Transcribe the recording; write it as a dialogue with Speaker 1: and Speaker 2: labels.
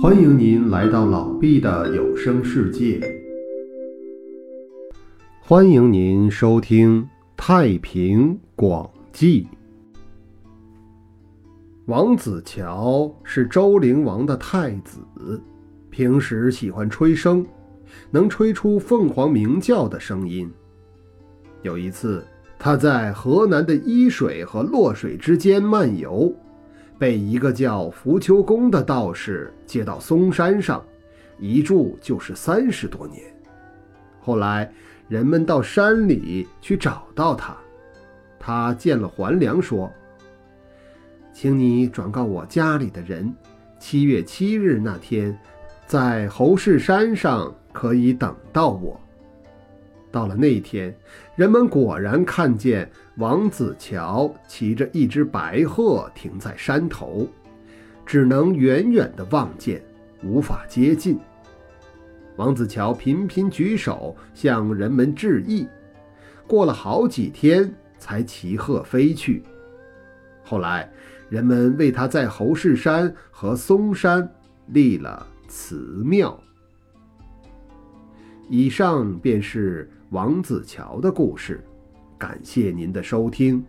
Speaker 1: 欢迎您来到老毕的有声世界。欢迎您收听《太平广记》。王子乔是周灵王的太子，平时喜欢吹笙，能吹出凤凰鸣叫的声音。有一次，他在河南的伊水和洛水之间漫游。被一个叫浮丘公的道士接到嵩山上，一住就是三十多年。后来人们到山里去找到他，他见了还梁，说：“请你转告我家里的人，七月七日那天，在侯氏山上可以等到我。”到了那天，人们果然看见王子乔骑着一只白鹤停在山头，只能远远地望见，无法接近。王子乔频频举手向人们致意，过了好几天才骑鹤飞去。后来，人们为他在侯氏山和嵩山立了祠庙。以上便是。王子乔的故事，感谢您的收听。